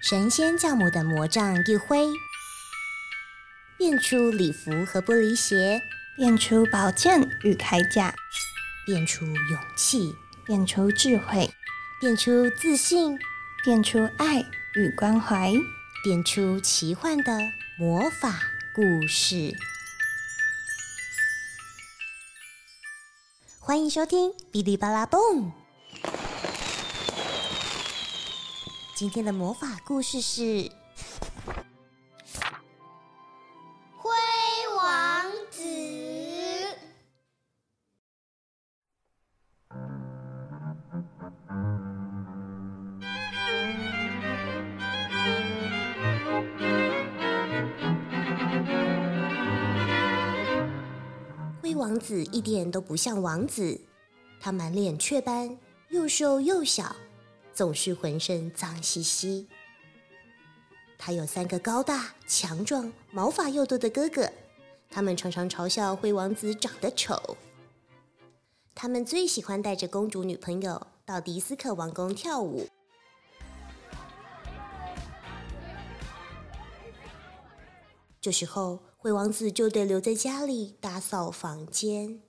神仙教母的魔杖一挥，变出礼服和玻璃鞋，变出宝剑与铠甲，变出勇气，变出智慧，变出自信，变出爱与关怀，变出奇幻的魔法故事。欢迎收听《哔哩吧啦蹦》。今天的魔法故事是《灰王子》。灰王子一点都不像王子，他满脸雀斑，又瘦又小，总是浑身脏兮兮。他有三个高大、强壮、毛发又多的哥哥，他们常常嘲笑灰王子长得丑。他们最喜欢带着公主女朋友到迪斯科王宫跳舞。这时候，灰王子就得留在家里打扫房间。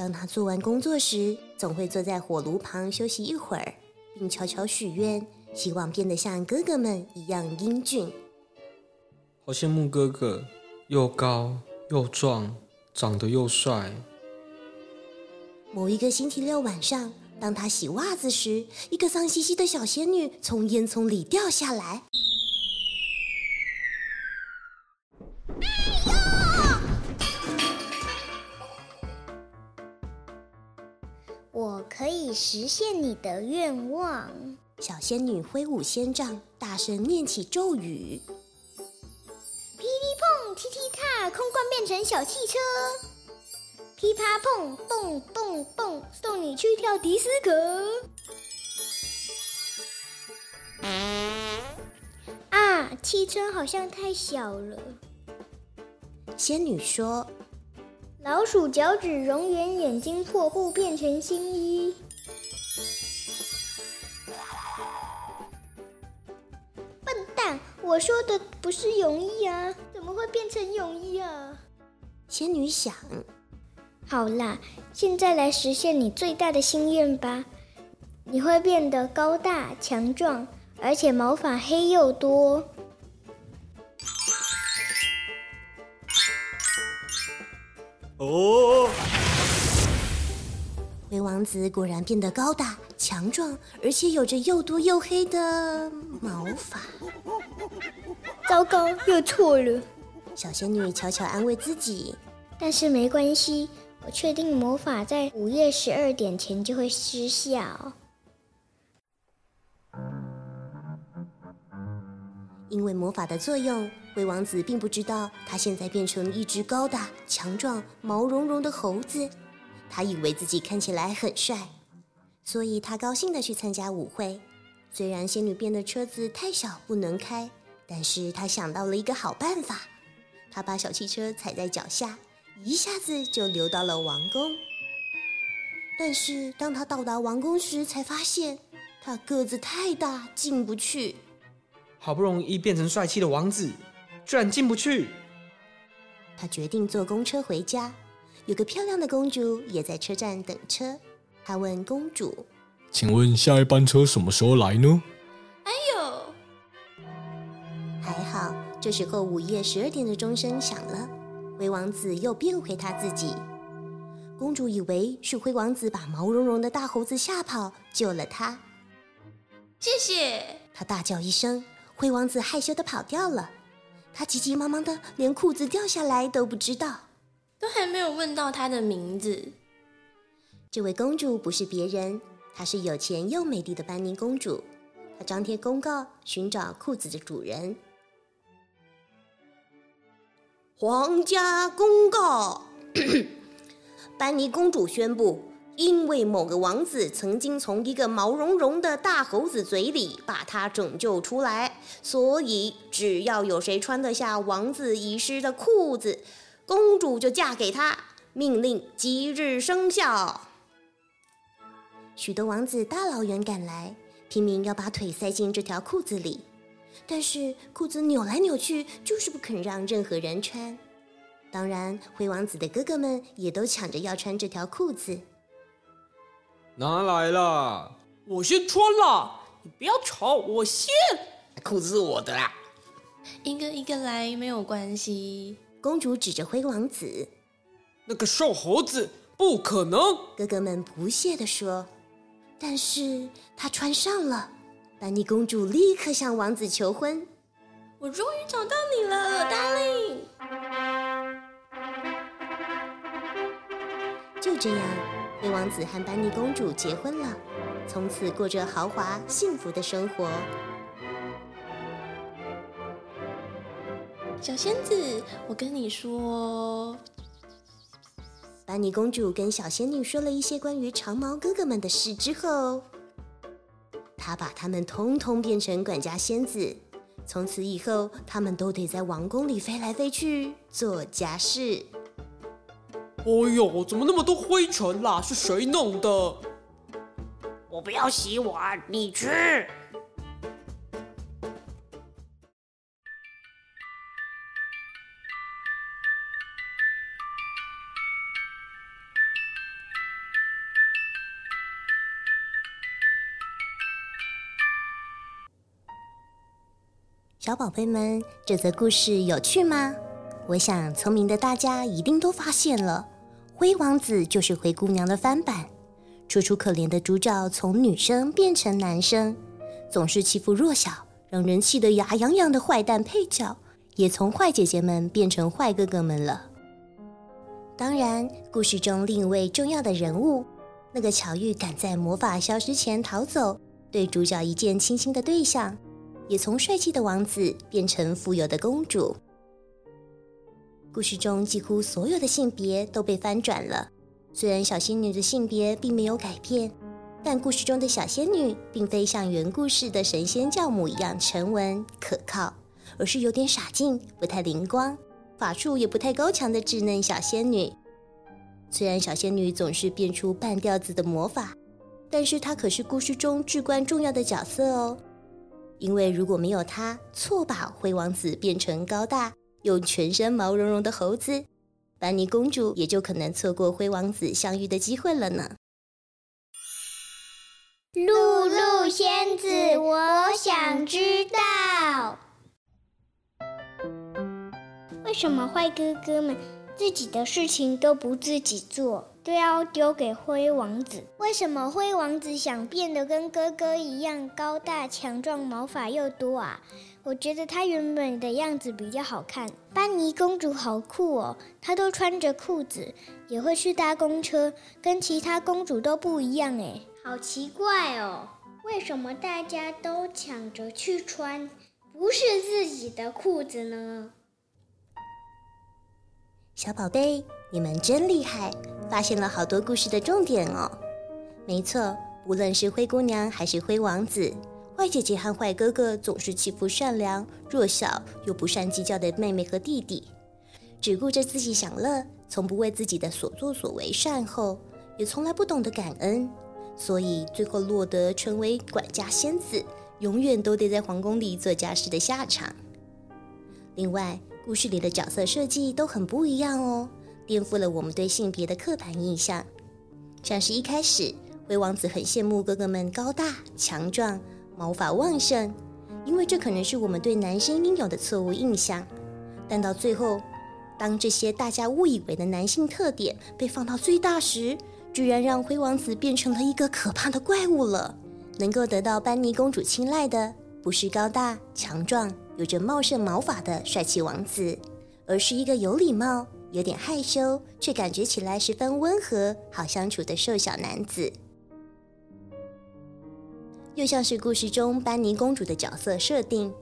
当他做完工作时，总会坐在火炉旁休息一会儿，并悄悄许愿，希望变得像哥哥们一样英俊。好羡慕哥哥，又高又壮，长得又帅。某一个星期六晚上，当他洗袜子时，一个脏兮兮的小仙女从烟囱里掉下来。以实现你的愿望。小仙女挥舞仙杖，大声念起咒语。噼里碰，踢踢踏，空罐变成小汽车。噼啪碰，蹦蹦蹦，送你去跳迪斯科。啊，汽车好像太小了。仙女说老鼠脚趾熔岩，眼睛破布变成新衣。我说的不是泳衣啊，怎么会变成泳衣啊？：“仙女想，好啦，现在来实现你最大的心愿吧！你会变得高大强壮，而且毛发黑又多。哦，灰王子果然变得高大强壮，而且有着又多又黑的毛发。糟糕，又错了。小仙女悄悄安慰自己。但是没关系，我确定魔法在午夜十二点前就会失效。因为魔法的作用，灰王子并不知道他现在变成一只高大、强壮、毛茸茸的猴子。他以为自己看起来很帅，所以他高兴地去参加舞会。虽然仙女变的车子太小不能开，但是他想到了一个好办法。他把小汽车踩在脚下，一下子就溜到了王宫。但是当他到达王宫时，才发现他个子太大，进不去。好不容易变成帅气的王子，居然进不去。他决定坐公车回家。有个漂亮的公主也在车站等车。他问公主请问下一班车什么时候来呢？哎呦，：“还好，这时候午夜十二点的钟声响了，灰王子又变回他自己。公主以为是灰王子把毛茸茸的大猴子吓跑，救了她。谢谢。他大叫一声，灰王子害羞的跑掉了。他急急忙忙的，连裤子掉下来都不知道。都还没有问到他的名字。这位公主不是别人，她是有钱又美丽的班尼公主。她张贴公告，寻找裤子的主人。皇家公告：班尼公主宣布，因为某个王子曾经从一个毛茸茸的大猴子嘴里把她拯救出来，所以只要有谁穿得下王子遗失的裤子，公主就嫁给他。命令即日生效。许多王子大老远赶来，拼命要把腿塞进这条裤子里，但是裤子扭来扭去，就是不肯让任何人穿。当然，灰王子的哥哥们也都抢着要穿这条裤子。拿来啦！我先穿啦，你不要吵，我先。裤子是我的啦。一个一个来没有关系。公主指着灰王子，那个瘦猴子不可能。哥哥们不屑地说。但是她穿上了，班尼公主立刻向王子求婚。我终于找到你了，Darling。就这样，灰王子和班尼公主结婚了，从此过着豪华幸福的生活。小仙子，我跟你说，班尼公主跟小仙女说了一些关于长毛哥哥们的事之后，她把他们通通变成管家仙子。从此以后，他们都得在王宫里飞来飞去做家事。哎呦，怎么那么多灰尘啦？是谁弄的？我不要洗碗，你去。小宝贝们，这则故事有趣吗？我想，聪明的大家一定都发现了，灰王子就是灰姑娘的翻版。楚楚可怜的主角从女生变成男生，总是欺负弱小，让人气得牙痒痒的坏蛋配角，也从坏姐姐们变成坏哥哥们了。当然，故事中另一位重要的人物，那个巧遇赶在魔法消失前逃走，对主角一见倾心的对象。也从帅气的王子变成富有的公主。故事中几乎所有的性别都被翻转了。虽然小仙女的性别并没有改变，但故事中的小仙女并非像原故事的神仙教母一样沉稳可靠，而是有点傻劲、不太灵光、法术也不太高强的稚嫩小仙女。虽然小仙女总是变出半吊子的魔法，但是她可是故事中至关重要的角色哦。因为如果没有他错把灰王子变成高大又全身毛茸茸的猴子，班尼公主也就可能错过灰王子相遇的机会了呢。露露仙子，我想知道，为什么坏哥哥们自己的事情都不自己做？都要丢给灰王子。为什么灰王子想变得跟哥哥一样高大强壮，毛发又多啊？我觉得他原本的样子比较好看。班尼公主好酷哦，她都穿着裤子，也会去搭公车，跟其他公主都不一样哎，好奇怪哦。为什么大家都抢着去穿不是自己的裤子呢？小宝贝，你们真厉害！发现了好多故事的重点哦。没错，无论是灰姑娘还是灰王子，坏姐姐和坏哥哥总是欺负善良、弱小又不善计较的妹妹和弟弟，只顾着自己享乐，从不为自己的所作所为善后，也从来不懂得感恩，所以最后落得成为管家仙子，永远都得在皇宫里做家事的下场。另外，故事里的角色设计都很不一样哦。颠覆了我们对性别的刻板印象，像是一开始灰王子很羡慕哥哥们高大强壮、毛发旺盛，因为这可能是我们对男生应有的错误印象。但到最后，当这些大家误以为的男性特点被放到最大时，居然让灰王子变成了一个可怕的怪物了。能够得到班尼公主青睐的，不是高大强壮、有着茂盛毛发的帅气王子，而是一个有礼貌。有点害羞，却感觉起来十分温和、好相处的瘦小男子，又像是故事中班尼公主的角色设定：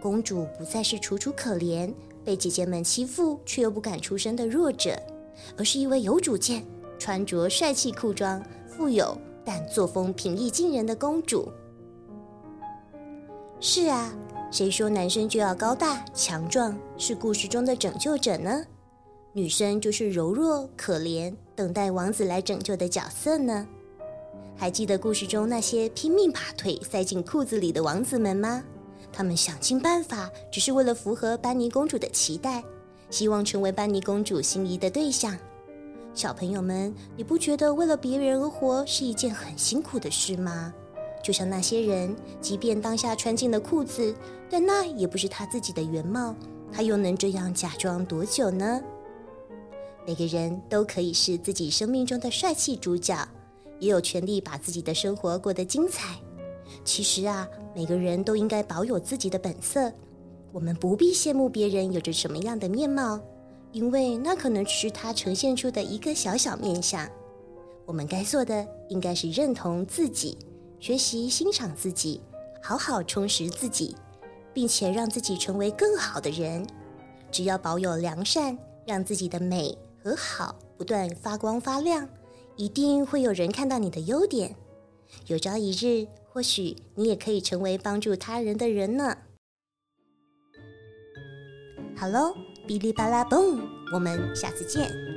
公主不再是楚楚可怜、被姐姐们欺负却又不敢出声的弱者，而是一位有主见、穿着帅气裤装、富有但作风平易近人的公主。是啊，谁说男生就要高大强壮，是故事中的拯救者呢？女生就是柔弱可怜，等待王子来拯救的角色呢。还记得故事中那些拼命把腿塞进裤子里的王子们吗？他们想尽办法，只是为了符合班尼公主的期待，希望成为班尼公主心仪的对象。小朋友们，你不觉得为了别人而活是一件很辛苦的事吗？就像那些人，即便当下穿进了裤子，但那也不是他自己的原貌，他又能这样假装多久呢？每个人都可以是自己生命中的帅气主角，也有权利把自己的生活过得精彩。其实啊，每个人都应该保有自己的本色。我们不必羡慕别人有着什么样的面貌，因为那可能只是他呈现出的一个小小面相。我们该做的应该是认同自己，学习欣赏自己，好好充实自己，并且让自己成为更好的人。只要保有良善，让自己的美和好不断发光发亮，一定会有人看到你的优点。有朝一日，或许你也可以成为帮助他人的人呢。好喽，哔哩吧啦嘣，我们下次见。